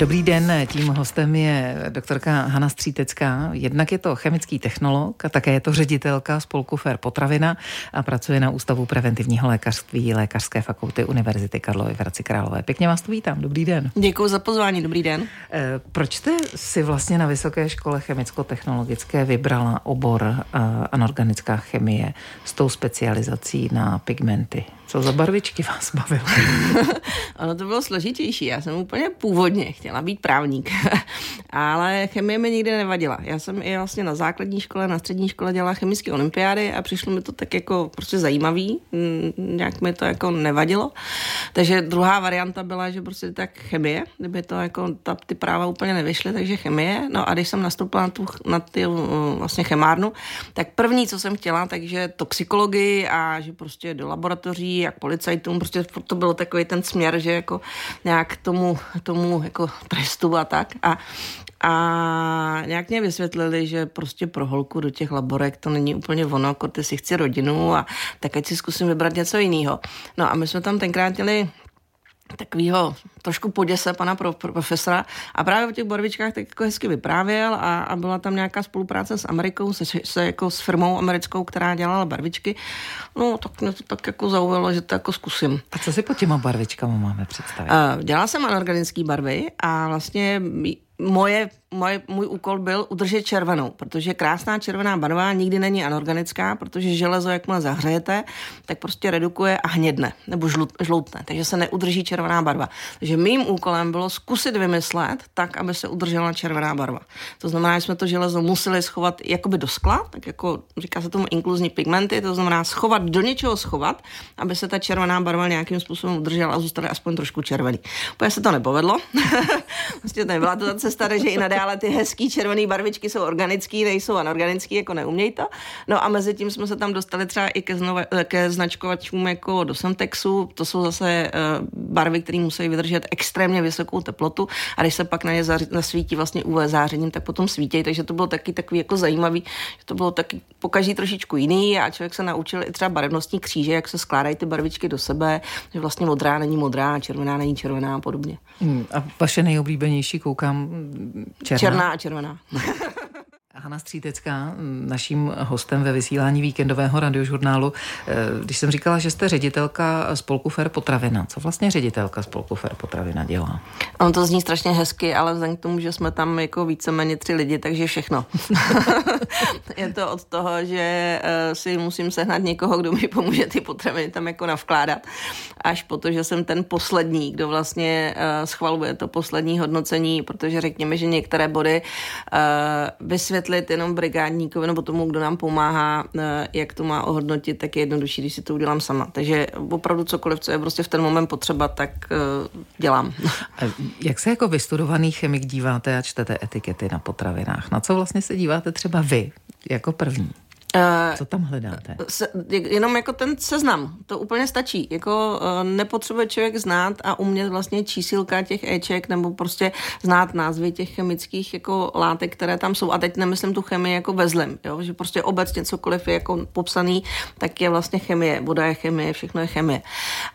Dobrý den, tím hostem je doktorka Hana Střítecká. Jednak je to chemický technolog a také je to ředitelka spolku Fair Potravina a pracuje na Ústavu preventivního lékařství Lékařské fakulty Univerzity Karlovy v Hradci Králové. Pěkně vás tu vítám, dobrý den. Děkuji za pozvání, dobrý den. Eh, proč jste si vlastně na Vysoké škole chemicko-technologické vybrala obor eh, anorganická chemie s tou specializací na pigmenty? Co za barvičky vás bavilo? ono to bylo složitější. Já jsem úplně původně chtěla být právník, ale chemie mi nikdy nevadila. Já jsem i vlastně na základní škole, na střední škole dělala chemické olympiády a přišlo mi to tak jako prostě zajímavý. Mm, nějak mi to jako nevadilo. Takže druhá varianta byla, že prostě tak chemie, kdyby to jako ta, ty práva úplně nevyšly, takže chemie. No a když jsem nastoupila na, tu, na ty uh, vlastně chemárnu, tak první, co jsem chtěla, takže toxikologii a že prostě do laboratoří jak policajtům, prostě to byl takový ten směr, že jako nějak tomu, tomu jako trestu a tak. A, a nějak mě vysvětlili, že prostě pro holku do těch laborek to není úplně ono, jako ty si chci rodinu a tak ať si zkusím vybrat něco jiného. No a my jsme tam tenkrát měli takového trošku poděse pana pro, pro, profesora a právě o těch barvičkách tak jako hezky vyprávěl a, a byla tam nějaká spolupráce s Amerikou, se, se jako s firmou americkou, která dělala barvičky. No tak mě to tak jako zaujalo, že to jako zkusím. A co si pod těma barvičkama máme představit? Uh, dělala jsem anorganické barvy a vlastně moje, moje, můj úkol byl udržet červenou, protože krásná červená barva nikdy není anorganická, protože železo, jakmile zahřejete, tak prostě redukuje a hnědne, nebo žlut, žloutne, takže se neudrží červená barva. Takže mým úkolem bylo zkusit vymyslet tak, aby se udržela červená barva. To znamená, že jsme to železo museli schovat jakoby do skla, tak jako říká se tomu inkluzní pigmenty, to znamená schovat do něčeho schovat, aby se ta červená barva nějakým způsobem udržela a zůstaly aspoň trošku červený. Protože se to nepovedlo. vlastně nebyla to cesta, že i nadále ty hezký červené barvičky jsou organický, nejsou anorganický, jako neuměj to. No a mezi tím jsme se tam dostali třeba i ke, znova, ke značkovačům jako do Semtexu. To jsou zase uh, barvy, které musí vydržet extrémně vysokou teplotu a když se pak na ně zasvítí vlastně UV zářením, tak potom svítí. Takže to bylo taky takový jako zajímavý, že to bylo taky pokaží trošičku jiný a člověk se naučil i třeba barevnostní kříže, jak se skládají ty barvičky do sebe, že vlastně modrá není modrá, červená není červená a podobně. Hmm, a vaše nejoblíbenější koukám černá. Černá a červená. Hana Střítecká, naším hostem ve vysílání víkendového radiožurnálu. Eh, když jsem říkala, že jste ředitelka spolku Fair Potravina, co vlastně ředitelka spolku Fair Potravina dělá? On to zní strašně hezky, ale vzhledem k tomu, že jsme tam jako víceméně tři lidi, takže všechno. je to od toho, že eh, si musím sehnat někoho, kdo mi pomůže ty potraviny tam jako navkládat, až po to, že jsem ten poslední, kdo vlastně eh, schvaluje to poslední hodnocení, protože řekněme, že některé body vysvětlí vysvětlit jenom brigádníkovi nebo tomu, kdo nám pomáhá, eh, jak to má ohodnotit, tak je jednodušší, když si to udělám sama. Takže opravdu cokoliv, co je prostě v ten moment potřeba, tak eh, dělám. Jak se jako vystudovaný chemik díváte a čtete etikety na potravinách? Na co vlastně se díváte třeba vy jako první? Uh, Co tam hledáte? Se, jenom jako ten seznam, to úplně stačí. Jako uh, nepotřebuje člověk znát a umět vlastně čísilka těch Eček nebo prostě znát názvy těch chemických jako látek, které tam jsou. A teď nemyslím tu chemii jako ve zlem, jo? že prostě obecně cokoliv je jako popsaný, tak je vlastně chemie. Voda je chemie, všechno je chemie.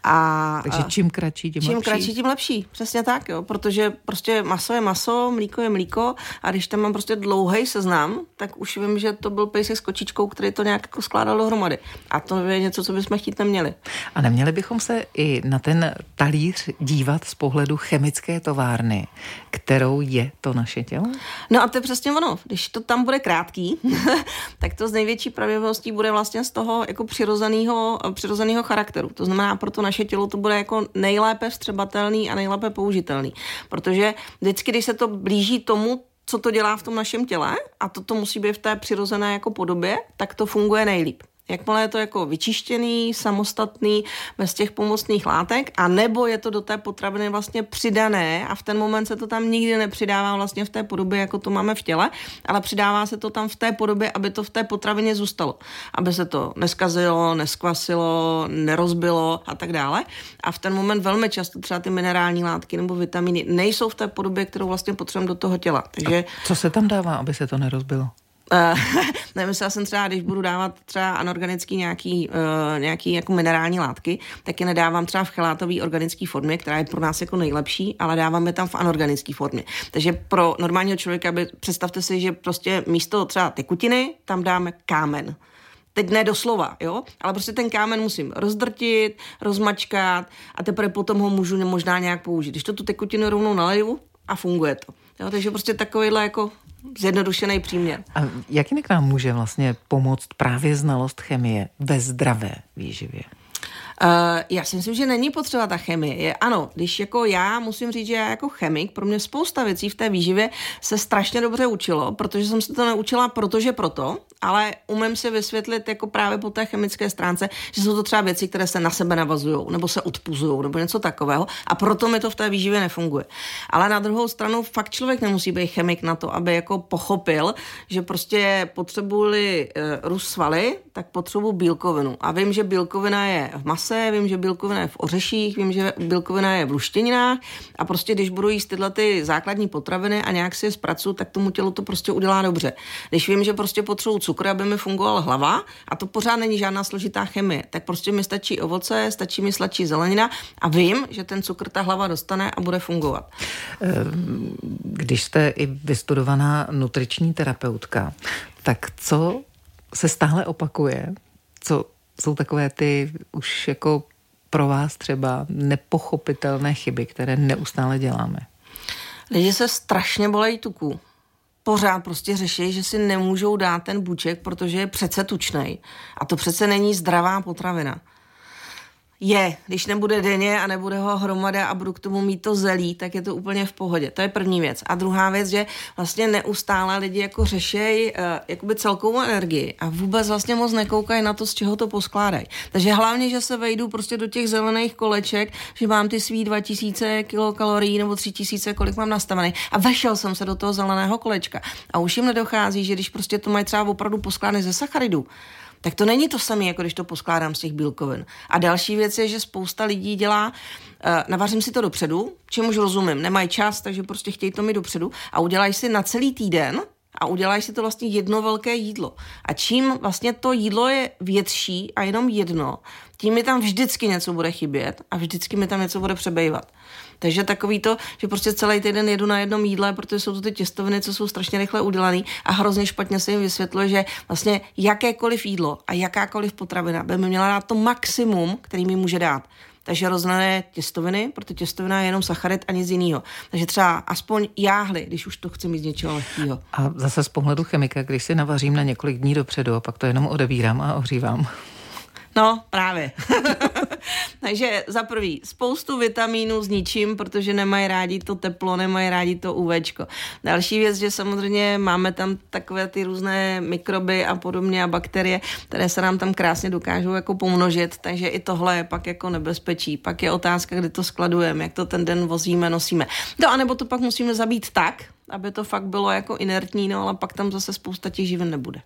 A, Takže čím kratší, tím čím lepší. kratší, tím lepší. Přesně tak, jo? protože prostě maso je maso, mlíko je mlíko a když tam mám prostě dlouhý seznam, tak už vím, že to byl pejsek s kočičkou člověku, který to nějak jako skládal dohromady. A to je něco, co bychom chtít neměli. A neměli bychom se i na ten talíř dívat z pohledu chemické továrny, kterou je to naše tělo? No a to je přesně ono. Když to tam bude krátký, tak to z největší pravděpodobností bude vlastně z toho jako přirozeného, přirozeného charakteru. To znamená, pro to naše tělo to bude jako nejlépe vstřebatelný a nejlépe použitelný. Protože vždycky, když se to blíží tomu, co to dělá v tom našem těle a toto musí být v té přirozené jako podobě, tak to funguje nejlíp. Jakmile je to jako vyčištěný, samostatný, bez těch pomocných látek, a nebo je to do té potraviny vlastně přidané a v ten moment se to tam nikdy nepřidává vlastně v té podobě, jako to máme v těle, ale přidává se to tam v té podobě, aby to v té potravině zůstalo. Aby se to neskazilo, neskvasilo, nerozbilo a tak dále. A v ten moment velmi často třeba ty minerální látky nebo vitamíny nejsou v té podobě, kterou vlastně potřebujeme do toho těla. Takže... A co se tam dává, aby se to nerozbilo? Nemyslela jsem třeba, když budu dávat třeba anorganický nějaký, uh, nějaký jako minerální látky, tak je nedávám třeba v chelátové organické formě, která je pro nás jako nejlepší, ale dáváme tam v anorganické formě. Takže pro normálního člověka, by, představte si, že prostě místo třeba tekutiny tam dáme kámen teď ne doslova, jo, ale prostě ten kámen musím rozdrtit, rozmačkat a teprve potom ho můžu možná nějak použít. Když to tu tekutinu rovnou naleju a funguje to. Jo, takže prostě takovýhle jako zjednodušený příměr. A jak jinak nám může vlastně pomoct právě znalost chemie ve zdravé výživě? Uh, já si myslím, že není potřeba ta chemie. Ano, když jako já musím říct, že já jako chemik, pro mě spousta věcí v té výživě se strašně dobře učilo, protože jsem se to naučila protože proto, ale umím si vysvětlit jako právě po té chemické stránce, že jsou to třeba věci, které se na sebe navazují, nebo se odpuzují, nebo něco takového a proto mi to v té výživě nefunguje. Ale na druhou stranu fakt člověk nemusí být chemik na to, aby jako pochopil, že prostě potřebuji uh, růst svaly, tak potřebuji bílkovinu. A vím, že bílkovina je v mase, vím, že bílkovina je v ořeších, vím, že bílkovina je v luštěninách a prostě když budu jíst tyhle ty základní potraviny a nějak si je zpracuju, tak tomu tělu to prostě udělá dobře. Když vím, že prostě potřebuji cukr, aby mi fungovala hlava a to pořád není žádná složitá chemie, tak prostě mi stačí ovoce, stačí mi sladší zelenina a vím, že ten cukr ta hlava dostane a bude fungovat. Ehm, když jste i vystudovaná nutriční terapeutka, tak co se stále opakuje, co jsou takové ty už jako pro vás třeba nepochopitelné chyby, které neustále děláme? Lidi se strašně bolejí tuku. Pořád prostě řeší, že si nemůžou dát ten buček, protože je přece tučnej. A to přece není zdravá potravina je, když nebude denně a nebude ho hromada a budu k tomu mít to zelí, tak je to úplně v pohodě. To je první věc. A druhá věc, že vlastně neustále lidi jako řešejí uh, jakoby celkovou energii a vůbec vlastně moc nekoukají na to, z čeho to poskládají. Takže hlavně, že se vejdu prostě do těch zelených koleček, že mám ty svý 2000 kilokalorií nebo 3000, kolik mám nastavený a vešel jsem se do toho zeleného kolečka. A už jim nedochází, že když prostě to mají třeba opravdu poskládané ze sacharidů, tak to není to samé, jako když to poskládám z těch bílkovin. A další věc je, že spousta lidí dělá, uh, navařím si to dopředu, čemuž rozumím, nemají čas, takže prostě chtějí to mi dopředu a udělají si na celý týden a udělají si to vlastně jedno velké jídlo. A čím vlastně to jídlo je větší a jenom jedno, tím mi tam vždycky něco bude chybět a vždycky mi tam něco bude přebejvat. Takže takový to, že prostě celý týden jedu na jednom jídle, protože jsou to ty těstoviny, co jsou strašně rychle udělané a hrozně špatně se jim vysvětluje, že vlastně jakékoliv jídlo a jakákoliv potravina by mi měla dát to maximum, který mi může dát. Takže rozdané těstoviny, protože těstovina je jenom sacharit a nic jiného. Takže třeba aspoň jáhly, když už to chci mít z něčeho lehkého. A zase z pohledu chemika, když si navařím na několik dní dopředu a pak to jenom odebírám a ohřívám. No, právě. Takže za prvý, spoustu vitamínů s ničím, protože nemají rádi to teplo, nemají rádi to UVčko. Další věc, že samozřejmě máme tam takové ty různé mikroby a podobně a bakterie, které se nám tam krásně dokážou jako pomnožit, takže i tohle je pak jako nebezpečí. Pak je otázka, kdy to skladujeme, jak to ten den vozíme, nosíme. No a nebo to pak musíme zabít tak, aby to fakt bylo jako inertní, no ale pak tam zase spousta těch živin nebude.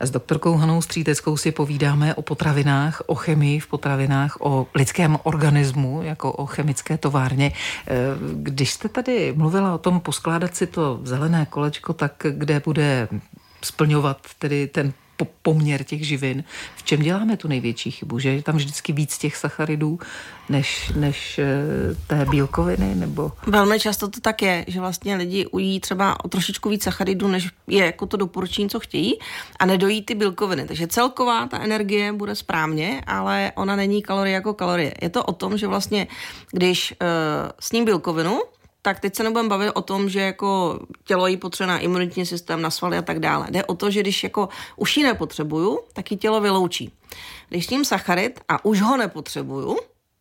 S doktorkou Hanou Stříteckou si povídáme o potravinách, o chemii v potravinách, o lidském organismu, jako o chemické továrně. Eh, když jste tady mluvila o tom poskládat si to zelené kolečko, tak kde bude splňovat tedy ten poměr těch živin. V čem děláme tu největší chybu? Že je tam vždycky víc těch sacharidů než, než eh, té bílkoviny? Nebo... Velmi často to tak je, že vlastně lidi ují třeba o trošičku víc sacharidů, než je jako to doporučení, co chtějí a nedojí ty bílkoviny. Takže celková ta energie bude správně, ale ona není kalorie jako kalorie. Je to o tom, že vlastně když uh, sním bílkovinu, tak teď se nebudeme bavit o tom, že jako tělo jí potřebuje na imunitní systém, na svaly a tak dále. Jde o to, že když jako už ji nepotřebuju, tak ji tělo vyloučí. Když s ním sacharit a už ho nepotřebuju,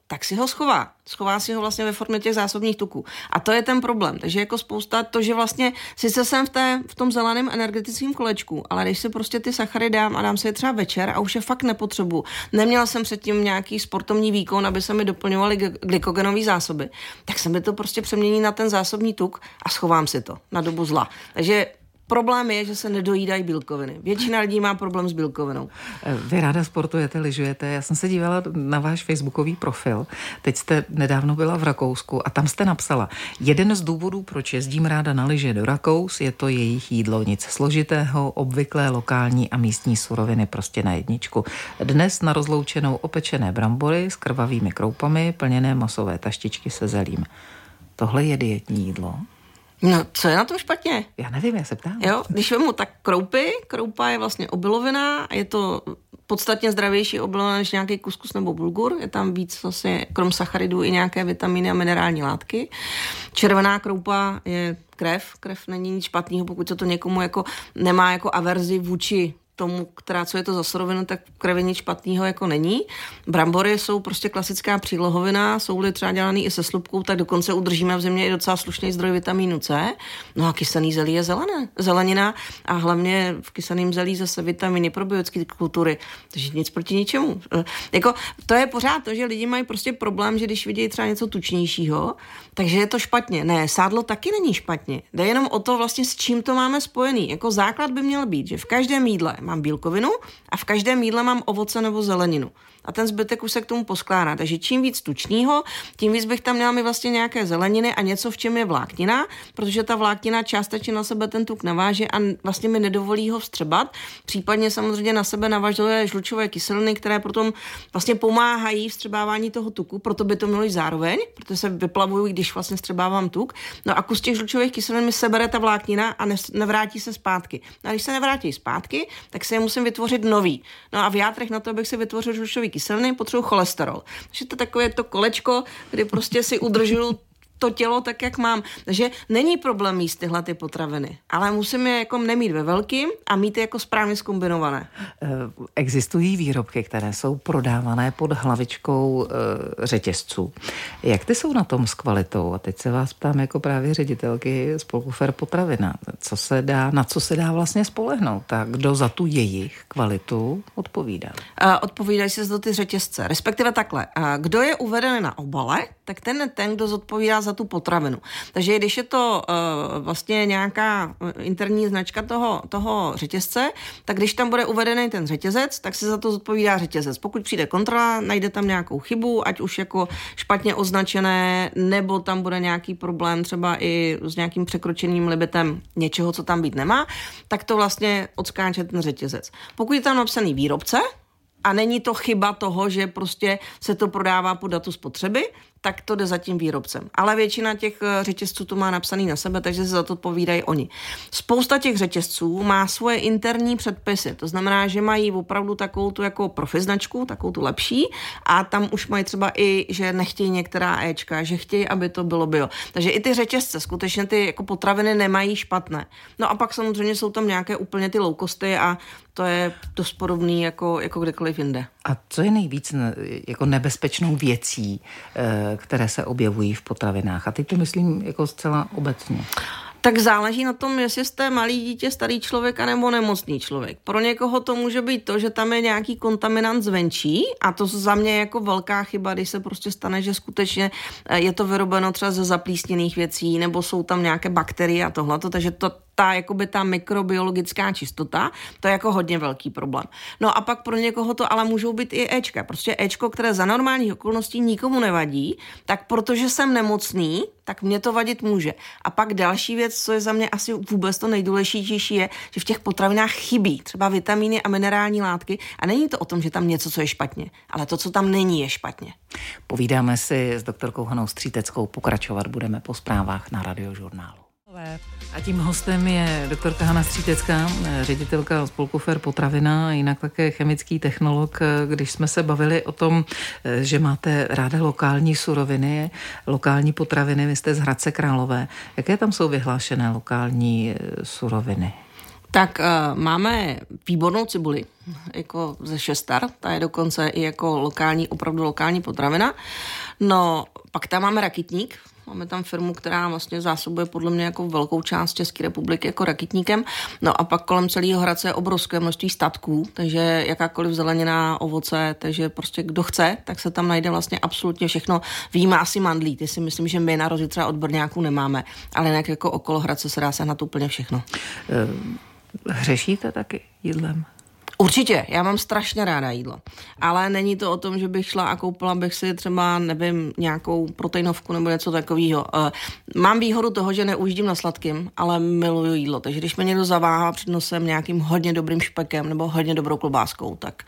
tak si ho schová. Schová si ho vlastně ve formě těch zásobních tuků. A to je ten problém. Takže jako spousta to, že vlastně sice jsem v, té, v tom zeleném energetickém kolečku, ale když si prostě ty sachary dám a dám si je třeba večer a už je fakt nepotřebuju. Neměla jsem předtím nějaký sportovní výkon, aby se mi doplňovaly glykogenové zásoby, tak se mi to prostě přemění na ten zásobní tuk a schovám si to na dobu zla. Takže Problém je, že se nedojídají bílkoviny. Většina lidí má problém s bílkovinou. Vy ráda sportujete, lyžujete. Já jsem se dívala na váš facebookový profil. Teď jste nedávno byla v Rakousku a tam jste napsala, jeden z důvodů, proč jezdím ráda na lyže do Rakous, je to jejich jídlo. Nic složitého, obvyklé lokální a místní suroviny prostě na jedničku. Dnes na rozloučenou opečené brambory s krvavými kroupami, plněné masové taštičky se zelím. Tohle je dietní jídlo? No, co je na tom špatně? Já nevím, já se ptám. Jo, když vemu tak kroupy, kroupa je vlastně obilovina a je to podstatně zdravější obilovina než nějaký kuskus nebo bulgur. Je tam víc vlastně, krom sacharidů i nějaké vitamíny a minerální látky. Červená kroupa je krev. Krev není nic špatného, pokud se to někomu jako nemá jako averzi vůči tomu, která, co je to za surovinu, tak krevě nic špatného jako není. Brambory jsou prostě klasická přílohovina, jsou-li třeba dělaný i se slupkou, tak dokonce udržíme v země i docela slušný zdroj vitamínu C. No a kysaný zelí je zelené, zelenina a hlavně v kysaném zelí zase vitaminy, probiotické kultury, takže nic proti ničemu. E, jako, to je pořád to, že lidi mají prostě problém, že když vidějí třeba něco tučnějšího, takže je to špatně. Ne, sádlo taky není špatně. Jde jenom o to vlastně, s čím to máme spojený. Jako základ by měl být, že v každém jídle mám bílkovinu a v každém jídle mám ovoce nebo zeleninu a ten zbytek už se k tomu poskládá. Takže čím víc tučního, tím víc bych tam měla mi vlastně nějaké zeleniny a něco, v čem je vláknina, protože ta vláknina částečně na sebe ten tuk naváže a vlastně mi nedovolí ho vstřebat. Případně samozřejmě na sebe navažuje žlučové kyseliny, které potom vlastně pomáhají vstřebávání toho tuku, proto by to mělo jít zároveň, protože se vyplavují, když vlastně vstřebávám tuk. No a kus těch žlučových kyselin mi sebere ta vláknina a nevrátí se zpátky. No a když se nevrátí zpátky, tak se je musím vytvořit nový. No a v játrech na to, abych si vytvořil žlučový kyseliny, potřebuji cholesterol. Takže to takové to kolečko, kdy prostě si udržuju to tělo tak, jak mám. Takže není problém jíst tyhle ty potraviny, ale musím je jako nemít ve velkým a mít je jako správně zkombinované. Eh, existují výrobky, které jsou prodávané pod hlavičkou e, řetězců. Jak ty jsou na tom s kvalitou? A teď se vás ptám jako právě ředitelky spolku Fair Potravina. Co se dá, na co se dá vlastně spolehnout? Tak kdo za tu jejich kvalitu odpovídá? Uh, odpovídají se za ty řetězce. Respektive takhle. Kdo je uveden na obale, tak ten ten, kdo zodpovídá za tu potravinu. Takže když je to uh, vlastně nějaká eh, interní značka toho, toho řetězce, tak když tam bude uvedený ten řetězec, tak se za to zodpovídá řetězec. Pokud přijde kontrola, najde tam nějakou chybu, ať už jako špatně označené, nebo tam bude nějaký problém třeba i s nějakým překročeným limitem něčeho, co tam být nemá, tak to vlastně odskáče ten řetězec. Pokud je tam napsaný výrobce, a není to chyba toho, že prostě se to prodává po datu spotřeby, tak to jde za tím výrobcem. Ale většina těch eh, řetězců to má napsaný na sebe, takže se za to povídají oni. Spousta těch řetězců má svoje interní předpisy, to znamená, že mají opravdu takovou tu jako profiznačku, takovou tu lepší a tam už mají třeba i, že nechtějí některá Ečka, že chtějí, aby to bylo bio. Takže i ty řetězce, skutečně ty jako potraviny nemají špatné. No a pak samozřejmě jsou tam nějaké úplně ty loukosty a to je dost podobný jako, jako kdekoliv jinde. A co je nejvíc jako nebezpečnou věcí, eh, které se objevují v potravinách? A teď to myslím jako zcela obecně. Tak záleží na tom, jestli jste malý dítě, starý člověk, nebo nemocný člověk. Pro někoho to může být to, že tam je nějaký kontaminant zvenčí a to za mě je jako velká chyba, když se prostě stane, že skutečně eh, je to vyrobeno třeba ze zaplísněných věcí, nebo jsou tam nějaké bakterie a tohle, takže to, ta, jakoby ta mikrobiologická čistota, to je jako hodně velký problém. No a pak pro někoho to ale můžou být i Ečka. Prostě Ečko, které za normálních okolností nikomu nevadí, tak protože jsem nemocný, tak mě to vadit může. A pak další věc, co je za mě asi vůbec to nejdůležitější, je, že v těch potravinách chybí třeba vitamíny a minerální látky a není to o tom, že tam něco, co je špatně, ale to, co tam není, je špatně. Povídáme si s doktorkou Hanou Stříteckou, pokračovat budeme po zprávách na radiožurnálu. A tím hostem je doktorka Hana Střítecká, ředitelka spolku Fair Potravina, jinak také chemický technolog. Když jsme se bavili o tom, že máte ráda lokální suroviny, lokální potraviny, vy jste z Hradce Králové. Jaké tam jsou vyhlášené lokální eh, suroviny? Tak máme výbornou cibuli, jako ze Šestar, ta je dokonce i jako lokální, opravdu lokální potravina. No, pak tam máme rakitník, Máme tam firmu, která vlastně zásobuje podle mě jako velkou část České republiky jako rakitníkem. No a pak kolem celého Hradce je obrovské množství statků, takže jakákoliv zelenina, ovoce, takže prostě kdo chce, tak se tam najde vlastně absolutně všechno. Víme asi mandlí, ty si myslím, že my na rozdíl třeba od Brňáků nemáme, ale jinak jako okolo Hradce se dá sehnat úplně všechno. Eh, hřešíte taky jídlem? Určitě, já mám strašně ráda jídlo, ale není to o tom, že bych šla a koupila bych si třeba, nevím, nějakou proteinovku nebo něco takového. Eh, mám výhodu toho, že neujíždím na sladkým, ale miluju jídlo, takže když mě někdo zaváhá před nosem nějakým hodně dobrým špekem nebo hodně dobrou klobáskou, tak,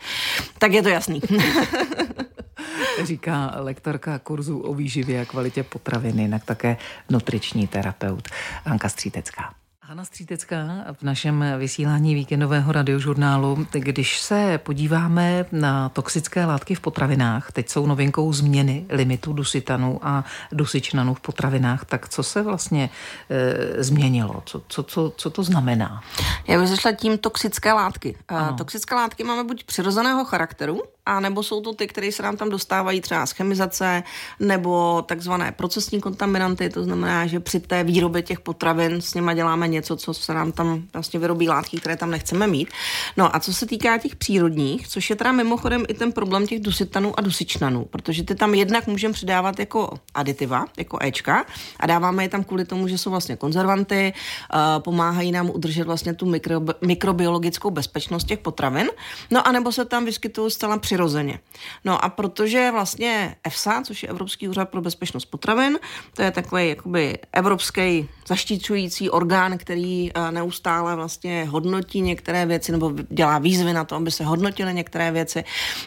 tak je to jasný. Říká lektorka kurzu o výživě a kvalitě potravin, jinak také nutriční terapeut Anka Střítecká. Hanna Střítecká v našem vysílání víkendového radiožurnálu. Když se podíváme na toxické látky v potravinách, teď jsou novinkou změny limitu dusitanu a dusičnanu v potravinách, tak co se vlastně e, změnilo? Co, co, co, co to znamená? Já bych zašla tím toxické látky. Ano. Toxické látky máme buď přirozeného charakteru, a nebo jsou to ty, které se nám tam dostávají třeba z chemizace nebo takzvané procesní kontaminanty, to znamená, že při té výrobě těch potravin s nimi děláme něco, co se nám tam vlastně vyrobí látky, které tam nechceme mít. No a co se týká těch přírodních, což je teda mimochodem i ten problém těch dusitanů a dusičnanů, protože ty tam jednak můžeme přidávat jako aditiva, jako Ečka a dáváme je tam kvůli tomu, že jsou vlastně konzervanty, eh, pomáhají nám udržet vlastně tu mikro, mikrobiologickou bezpečnost těch potravin. No a nebo se tam vyskytují zcela přirozeně. No a protože vlastně EFSA, což je Evropský úřad pro bezpečnost potravin, to je takový jakoby evropský zaštiťující orgán, který eh, neustále vlastně hodnotí některé věci nebo dělá výzvy na to, aby se hodnotily některé věci,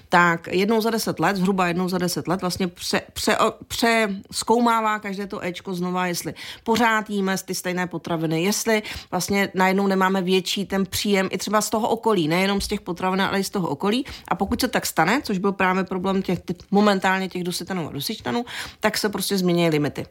tak jednou za deset let, zhruba jednou za deset let vlastně pře, pře, pře každé to Ečko znova, jestli pořád jíme ty stejné potraviny, jestli vlastně najednou nemáme větší ten příjem i třeba z toho okolí, nejenom z těch potravin, ale i z toho okolí. A pokud se tak stane, což byl právě problém těch momentálně těch dusitanů a dusičtanů, tak se prostě změní limity.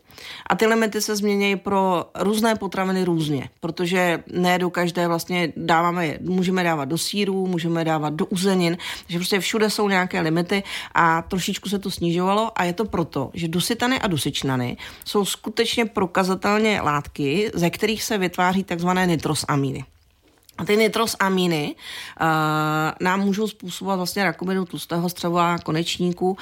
A ty limity se změní pro různé potraviny různě, protože ne do každé vlastně dáváme, můžeme dávat do sírů, můžeme dávat do uzenin, že prostě všude jsou nějaké limity a trošičku se to snižovalo a je to proto, že dusitany a dusičnany jsou skutečně prokazatelně látky, ze kterých se vytváří takzvané nitrosamíny. A ty nitrosamíny uh, nám můžou způsobovat vlastně rakovinu tlustého střevu a konečníku.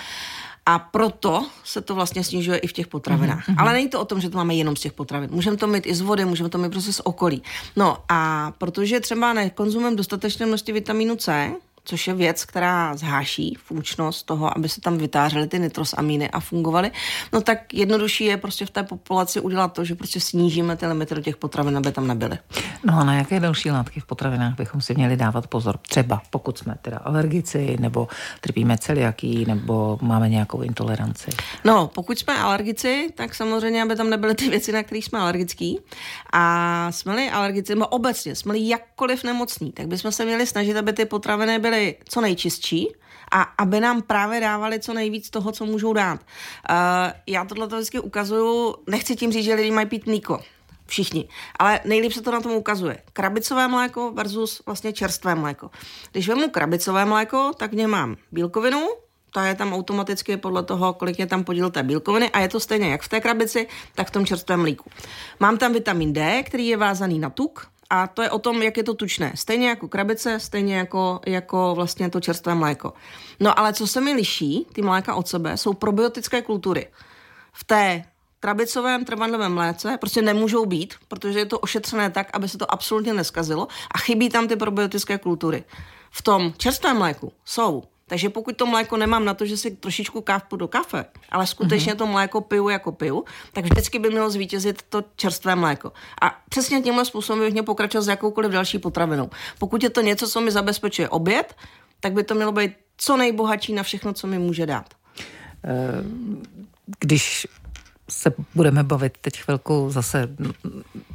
A proto se to vlastně snižuje i v těch potravinách. Mm-hmm. Ale není to o tom, že to máme jenom z těch potravin. Můžeme to mít i z vody, můžeme to mít prostě z okolí. No a protože třeba nekonzumujeme dostatečné množství vitamínu C, což je věc, která zháší funkčnost toho, aby se tam vytářely ty nitrosamíny a fungovaly, no tak jednodušší je prostě v té populaci udělat to, že prostě snížíme ty limity do těch potravin, aby tam nebyly. No a na jaké další látky v potravinách bychom si měli dávat pozor? Třeba pokud jsme teda alergici, nebo trpíme celiaký, nebo máme nějakou intoleranci? No, pokud jsme alergici, tak samozřejmě, aby tam nebyly ty věci, na kterých jsme alergický. A jsme-li alergici, nebo obecně, jsme-li jakkoliv nemocní, tak bychom se měli snažit, aby ty potraviny byly byly co nejčistší a aby nám právě dávali co nejvíc toho, co můžou dát. Uh, já tohle to vždycky ukazuju, nechci tím říct, že lidi mají pít mlíko, všichni. Ale nejlíp se to na tom ukazuje. Krabicové mléko versus vlastně čerstvé mléko. Když vezmu krabicové mléko, tak v něm mám bílkovinu, ta je tam automaticky podle toho, kolik je tam podíl té bílkoviny a je to stejně jak v té krabici, tak v tom čerstvém mlíku. Mám tam vitamin D, který je vázaný na tuk, a to je o tom, jak je to tučné. Stejně jako krabice, stejně jako, jako vlastně to čerstvé mléko. No ale co se mi liší, ty mléka od sebe, jsou probiotické kultury. V té krabicovém trvanlivém mléce prostě nemůžou být, protože je to ošetřené tak, aby se to absolutně neskazilo a chybí tam ty probiotické kultury. V tom čerstvém mléku jsou takže pokud to mléko nemám na to, že si trošičku kávu do kafe, ale skutečně mm-hmm. to mléko piju jako piju, tak vždycky by mělo zvítězit to čerstvé mléko. A přesně tímhle způsobem bych měl pokračovat s jakoukoliv další potravinou. Pokud je to něco, co mi zabezpečuje oběd, tak by to mělo být co nejbohatší na všechno, co mi může dát. Eh, když se budeme bavit teď chvilku zase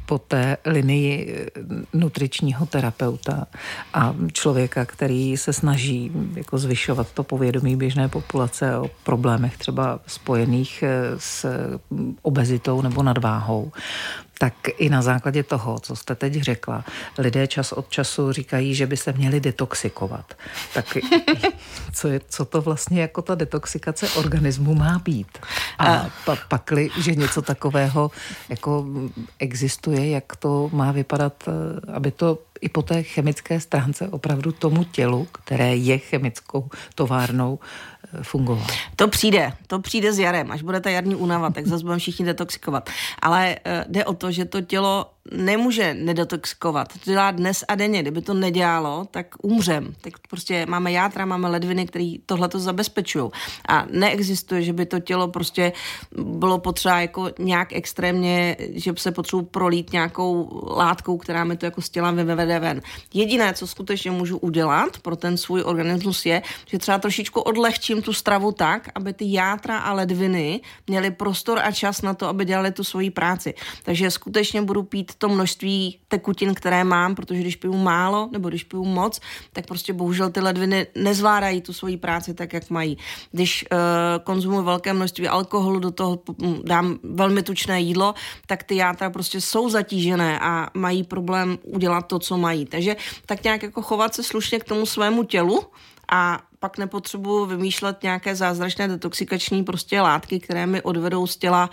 po té linii nutričního terapeuta a člověka, který se snaží jako zvyšovat to povědomí běžné populace o problémech třeba spojených eh, s obezitou nebo nadváhou, tak i na základě toho, co jste teď řekla, lidé čas od času říkají, že by se měli detoxikovat. Tak co, je, co to vlastně jako ta detoxikace organismu má být? A pa, pakli, že něco takového jako existuje, jak to má vypadat, eh, aby to i po té chemické stránce opravdu tomu tělu, které je chemickou továrnou, eh, fungovalo. To přijde, to přijde s jarem, až bude ta jarní únava, tak zase budeme všichni detoxikovat. Ale uh, jde o to, že to tělo nemůže nedetoxikovat. To dělá dnes a denně. Kdyby to nedělalo, tak umřem. Tak prostě máme játra, máme ledviny, které tohle to zabezpečují. A neexistuje, že by to tělo prostě bylo potřeba jako nějak extrémně, že se potřebuji prolít nějakou látkou, která mi to jako z těla vyvede ven. Jediné, co skutečně můžu udělat pro ten svůj organismus je, že třeba trošičku odlehčím tu stravu tak, aby ty játra a ledviny měly prostor a čas na to, aby dělali tu svoji práci. Takže skutečně budu pít to množství tekutin, které mám, protože když piju málo nebo když piju moc, tak prostě bohužel ty ledviny nezvládají tu svoji práci tak, jak mají. Když uh, konzumuji velké množství alkoholu, do toho dám velmi tučné jídlo, tak ty játra prostě jsou zatížené a mají problém udělat to, co mají. Takže tak nějak jako chovat se slušně k tomu svému tělu a pak nepotřebuji vymýšlet nějaké zázračné detoxikační prostě látky, které mi odvedou z těla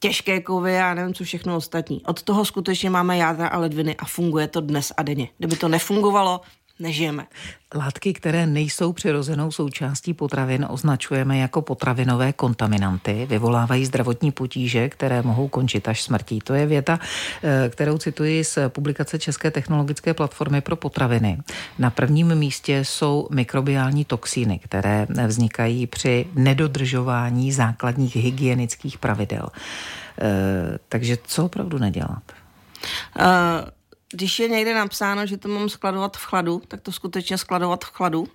těžké kovy a nevím co všechno ostatní. Od toho skutečně máme jádra a ledviny a funguje to dnes a denně. Kdyby to nefungovalo, nežijeme. Látky, které nejsou přirozenou součástí potravin, označujeme jako potravinové kontaminanty, vyvolávají zdravotní potíže, které mohou končit až smrtí. To je věta, eh, kterou cituji z publikace České technologické platformy pro potraviny. Na prvním místě jsou mikrobiální toxíny, které vznikají při nedodržování základních hygienických pravidel. Eh, takže co opravdu nedělat? Uh když je někde napsáno, že to mám skladovat v chladu, tak to skutečně skladovat v chladu.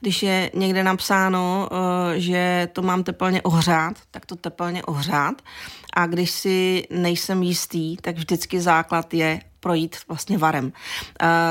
Když je někde napsáno, eh, že to mám teplně ohřát, tak to teplně ohřát. A když si nejsem jistý, tak vždycky základ je projít vlastně varem. Uh,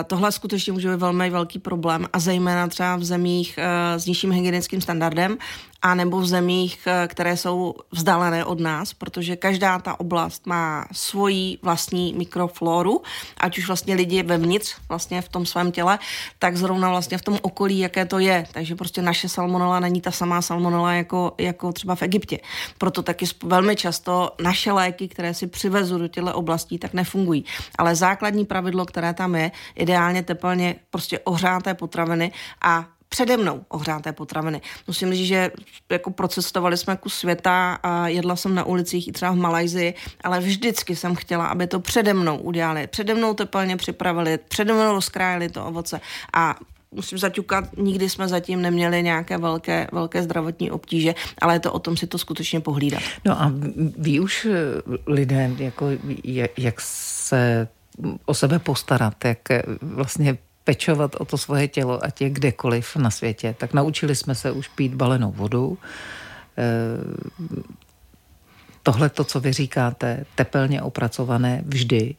tohle skutečně může být velmi velký problém a zejména třeba v zemích uh, s nižším hygienickým standardem a nebo v zemích, uh, které jsou vzdálené od nás, protože každá ta oblast má svoji vlastní mikrofloru, ať už vlastně lidi vevnitř vlastně v tom svém těle, tak zrovna vlastně v tom okolí, jaké to je. Takže prostě naše salmonela není ta samá salmonela jako, jako třeba v Egyptě. Proto taky velmi často naše léky, které si přivezu do těchto oblastí, tak nefungují. Ale základní pravidlo, které tam je, ideálně teplně prostě ohřáté potraviny a přede mnou ohřáté potraviny. Musím říct, že jako procestovali jsme kus světa a jedla jsem na ulicích i třeba v Malajzii, ale vždycky jsem chtěla, aby to přede mnou udělali. Přede mnou teplně připravili, přede mnou rozkrájeli to ovoce a musím zaťukat, nikdy jsme zatím neměli nějaké velké, velké zdravotní obtíže, ale je to o tom si to skutečně pohlídat. No a ví už lidé, jako, jak se o sebe postarat, jak vlastně pečovat o to svoje tělo, ať je kdekoliv na světě, tak naučili jsme se už pít balenou vodu. Eh, tohle to, co vy říkáte, tepelně opracované vždy.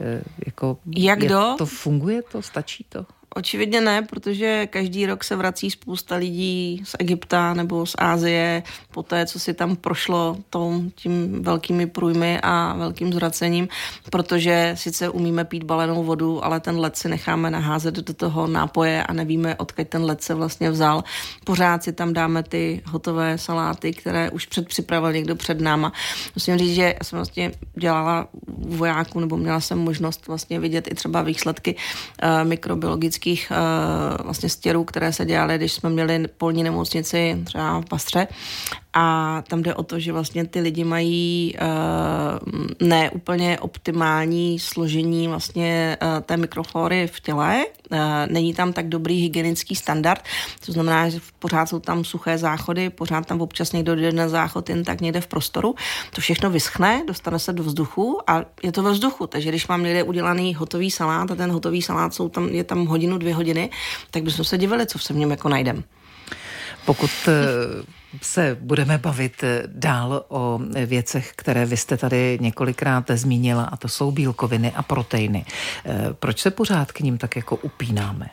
Eh, jako, jak do? To funguje to? Stačí to? Očividně ne, protože každý rok se vrací spousta lidí z Egypta nebo z Ázie po té, co si tam prošlo tom, tím velkými průjmy a velkým zvracením, protože sice umíme pít balenou vodu, ale ten led si necháme naházet do toho nápoje a nevíme, odkud ten led se vlastně vzal. Pořád si tam dáme ty hotové saláty, které už předpřipravil někdo před náma. Musím říct, že jsem vlastně dělala vojáku nebo měla jsem možnost vlastně vidět i třeba výsledky uh, mikrobiologické chirurgických uh, vlastně stěrů, které se dělaly, když jsme měli polní nemocnici třeba v Pastře. A tam jde o to, že vlastně ty lidi mají uh, ne úplně optimální složení vlastně uh, té mikroflory v těle. Uh, není tam tak dobrý hygienický standard, to znamená, že pořád jsou tam suché záchody, pořád tam občas někdo jde na záchod jen tak někde v prostoru. To všechno vyschne, dostane se do vzduchu a je to ve vzduchu. Takže když mám někde udělaný hotový salát a ten hotový salát jsou tam, je tam hodinu, dvě hodiny, tak bychom se divili, co se v něm jako najdem. Pokud se budeme bavit dál o věcech, které vy jste tady několikrát zmínila, a to jsou bílkoviny a proteiny. Proč se pořád k ním tak jako upínáme?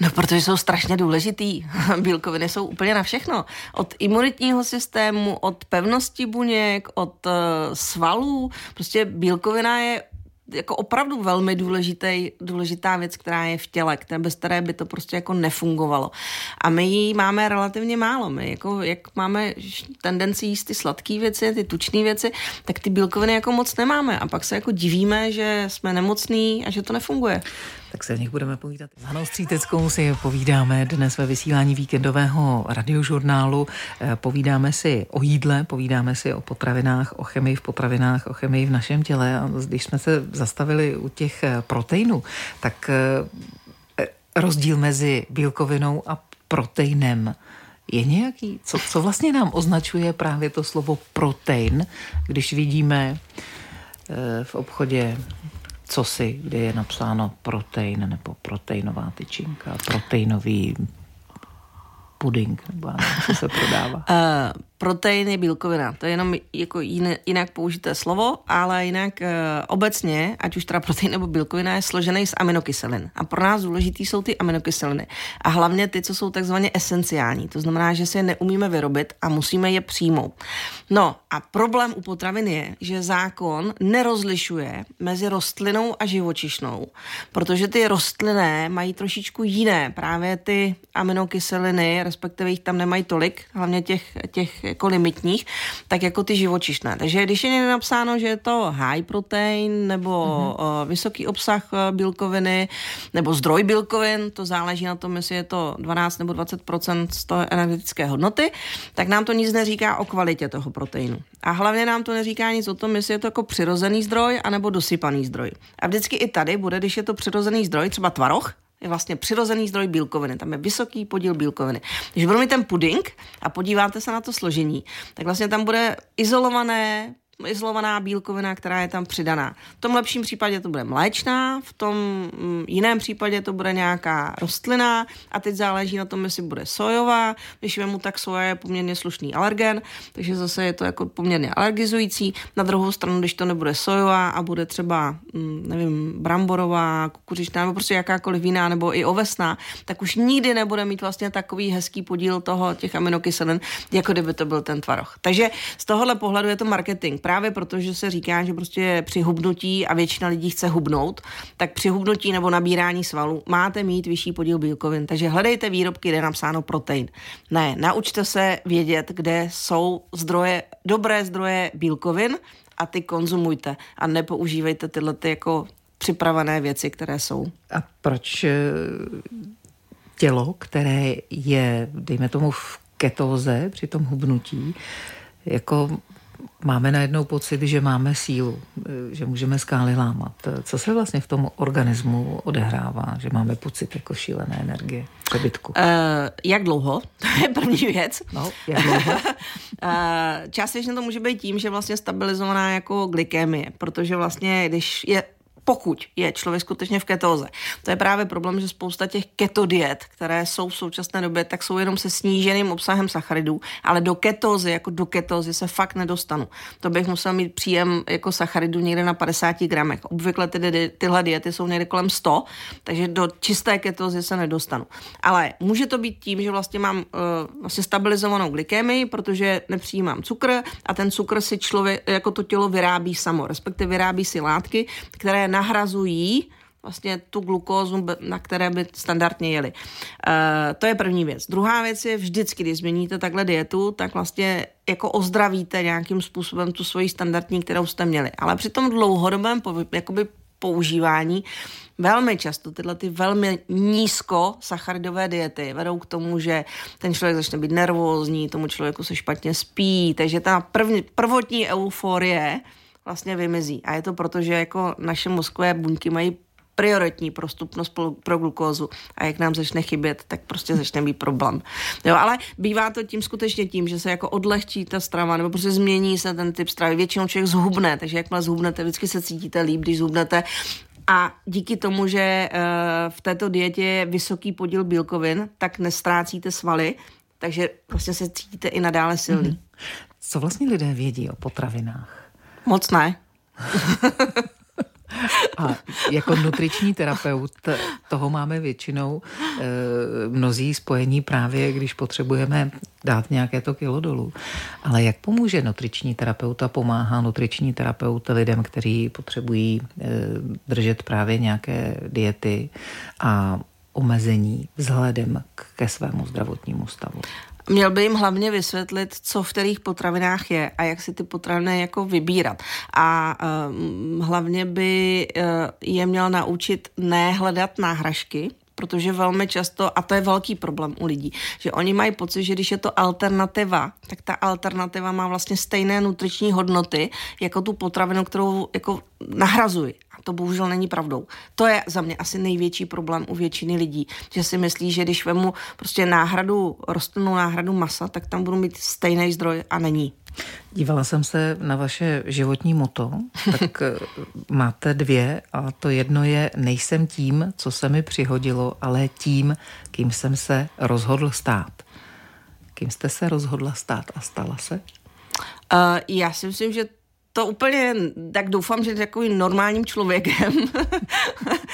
No, protože jsou strašně důležitý. Bílkoviny jsou úplně na všechno. Od imunitního systému, od pevnosti buněk, od svalů. Prostě bílkovina je jako opravdu velmi důležitý, důležitá věc, která je v těle, které, bez které by to prostě jako nefungovalo. A my ji máme relativně málo. My jako, jak máme tendenci jíst ty sladké věci, ty tučné věci, tak ty bílkoviny jako moc nemáme. A pak se jako divíme, že jsme nemocní a že to nefunguje. Tak se v nich budeme povídat. S Hanou Stříteckou si povídáme dnes ve vysílání víkendového radiožurnálu. Eh, povídáme si o jídle, povídáme si o potravinách, o chemii v potravinách, o chemii v našem těle. A když jsme se zastavili u těch eh, proteinů, tak eh, rozdíl mezi bílkovinou a proteinem je nějaký? Co, co vlastně nám označuje právě to slovo protein, když vidíme v obchodě co si, kde je napsáno protein nebo proteinová tyčinka, proteinový puding, nebo co se prodává? Uh, protein je bílkovina. To je jenom jako jiné, jinak použité slovo, ale jinak e, obecně, ať už teda protein nebo bílkovina, je složený z aminokyselin. A pro nás důležitý jsou ty aminokyseliny. A hlavně ty, co jsou takzvaně esenciální. To znamená, že si je neumíme vyrobit a musíme je přijmout. No a problém u potravin je, že zákon nerozlišuje mezi rostlinou a živočišnou, protože ty rostlinné mají trošičku jiné. Právě ty aminokyseliny, respektive jich tam nemají tolik, hlavně těch, těch jako limitních, tak jako ty živočišné. Takže když je někde napsáno, že je to high protein nebo mm-hmm. vysoký obsah eh, bílkoviny nebo zdroj bílkovin, to záleží na tom, jestli je to 12 nebo 20 z toho energetické hodnoty, tak nám to nic neříká o kvalitě toho proteinu. A hlavně nám to neříká nic o tom, jestli je to jako přirozený zdroj anebo dosypaný zdroj. A vždycky i tady bude, když je to přirozený zdroj, třeba tvaroh, je vlastně přirozený zdroj bílkoviny. Tam je vysoký podíl bílkoviny. Když budu mít ten puding a podíváte se na to složení, tak vlastně tam bude izolované izolovaná bílkovina, která je tam přidaná. V tom lepším případě to bude mléčná, v tom mm, jiném případě to bude nějaká rostlina a teď záleží na tom, jestli bude sojová. Když vemu, tak soja je poměrně slušný alergen, takže zase je to jako poměrně alergizující. Na druhou stranu, když to nebude sojová a bude třeba, mm, nevím, bramborová, kukuřičná nebo prostě jakákoliv jiná nebo i ovesná, tak už nikdy nebude mít vlastně takový hezký podíl toho těch aminokyselin, jako kdyby to byl ten tvaroh. Takže z tohohle pohledu je to marketing právě protože se říká, že prostě při hubnutí a většina lidí chce hubnout, tak při hubnutí nebo nabírání svalů máte mít vyšší podíl bílkovin. Takže hledejte výrobky, kde je napsáno protein. Ne, naučte se vědět, kde jsou zdroje, dobré zdroje bílkovin a ty konzumujte a nepoužívejte tyhle ty jako připravené věci, které jsou. A proč eh, tělo, které je, dejme tomu, v ketóze při tom hubnutí, jako máme najednou pocit, že máme sílu, že můžeme skály lámat. Co se vlastně v tom organismu odehrává, že máme pocit jako šílené energie, přebytku? Uh, jak dlouho? To je první věc. No, jak dlouho? uh, částečně to může být tím, že vlastně stabilizovaná jako glykémie, protože vlastně, když je pokud je člověk skutečně v ketóze. To je právě problém, že spousta těch ketodiet, které jsou v současné době, tak jsou jenom se sníženým obsahem sacharidů, ale do ketózy, jako do ketózy se fakt nedostanu. To bych musel mít příjem jako sacharidů někde na 50 gramech. Obvykle ty, tyhle diety jsou někde kolem 100, takže do čisté ketózy se nedostanu. Ale může to být tím, že vlastně mám uh, vlastně stabilizovanou glykémii, protože nepřijímám cukr a ten cukr si člověk, jako to tělo vyrábí samo, respektive vyrábí si látky, které nahrazují vlastně tu glukózu, na které by standardně jeli. E, to je první věc. Druhá věc je vždycky, když změníte takhle dietu, tak vlastně jako ozdravíte nějakým způsobem tu svoji standardní, kterou jste měli. Ale při tom dlouhodobém jakoby používání velmi často tyhle ty velmi nízko sacharidové diety vedou k tomu, že ten člověk začne být nervózní, tomu člověku se špatně spí, takže ta první, prvotní euforie vlastně vymizí. A je to proto, že jako naše mozkové buňky mají prioritní prostupnost pro glukózu a jak nám začne chybět, tak prostě začne být problém. Jo, ale bývá to tím skutečně tím, že se jako odlehčí ta strava nebo prostě změní se ten typ stravy. Většinou člověk zhubne, takže jakmile zhubnete, vždycky se cítíte líp, když zhubnete. A díky tomu, že uh, v této dietě je vysoký podíl bílkovin, tak nestrácíte svaly, takže vlastně se cítíte i nadále silný. Mm-hmm. Co vlastně lidé vědí o potravinách? Moc ne. A jako nutriční terapeut toho máme většinou e, mnozí spojení právě, když potřebujeme dát nějaké to kilo dolů. Ale jak pomůže nutriční terapeut a pomáhá nutriční terapeut lidem, kteří potřebují e, držet právě nějaké diety a omezení vzhledem ke svému zdravotnímu stavu? Měl by jim hlavně vysvětlit, co v kterých potravinách je a jak si ty potraviny jako vybírat. A uh, hlavně by uh, je měl naučit nehledat náhražky, protože velmi často, a to je velký problém u lidí, že oni mají pocit, že když je to alternativa, tak ta alternativa má vlastně stejné nutriční hodnoty jako tu potravinu, kterou jako nahrazují to bohužel není pravdou. To je za mě asi největší problém u většiny lidí, že si myslí, že když vemu prostě náhradu, rostlinnou náhradu masa, tak tam budu mít stejný zdroj a není. Dívala jsem se na vaše životní moto, tak eh, máte dvě a to jedno je nejsem tím, co se mi přihodilo, ale tím, kým jsem se rozhodl stát. Kým jste se rozhodla stát a stala se? Uh, já si myslím, že to úplně, tak doufám, že takovým normálním člověkem,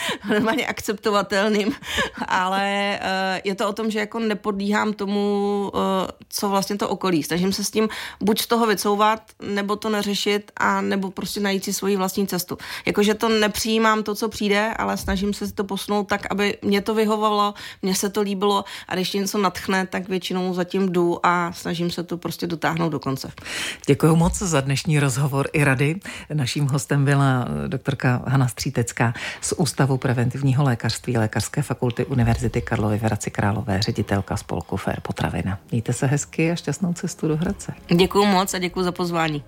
normálně akceptovatelným, ale uh, je to o tom, že jako nepodlíhám tomu, uh, co vlastně to okolí. Snažím se s tím buď z toho vycouvat, nebo to neřešit, a nebo prostě najít si svoji vlastní cestu. Jakože to nepřijímám to, co přijde, ale snažím se to posunout tak, aby mě to vyhovovalo, mně se to líbilo a když něco natchne, tak většinou zatím jdu a snažím se to prostě dotáhnout do konce. Děkuji moc za dnešní rozhovor i rady. Naším hostem byla doktorka Hana Střítecká z Ústavu preventivního lékařství Lékařské fakulty Univerzity Karlovy v Hradci Králové, ředitelka spolku Fair Potravina. Mějte se hezky a šťastnou cestu do Hradce. Děkuji moc a děkuji za pozvání.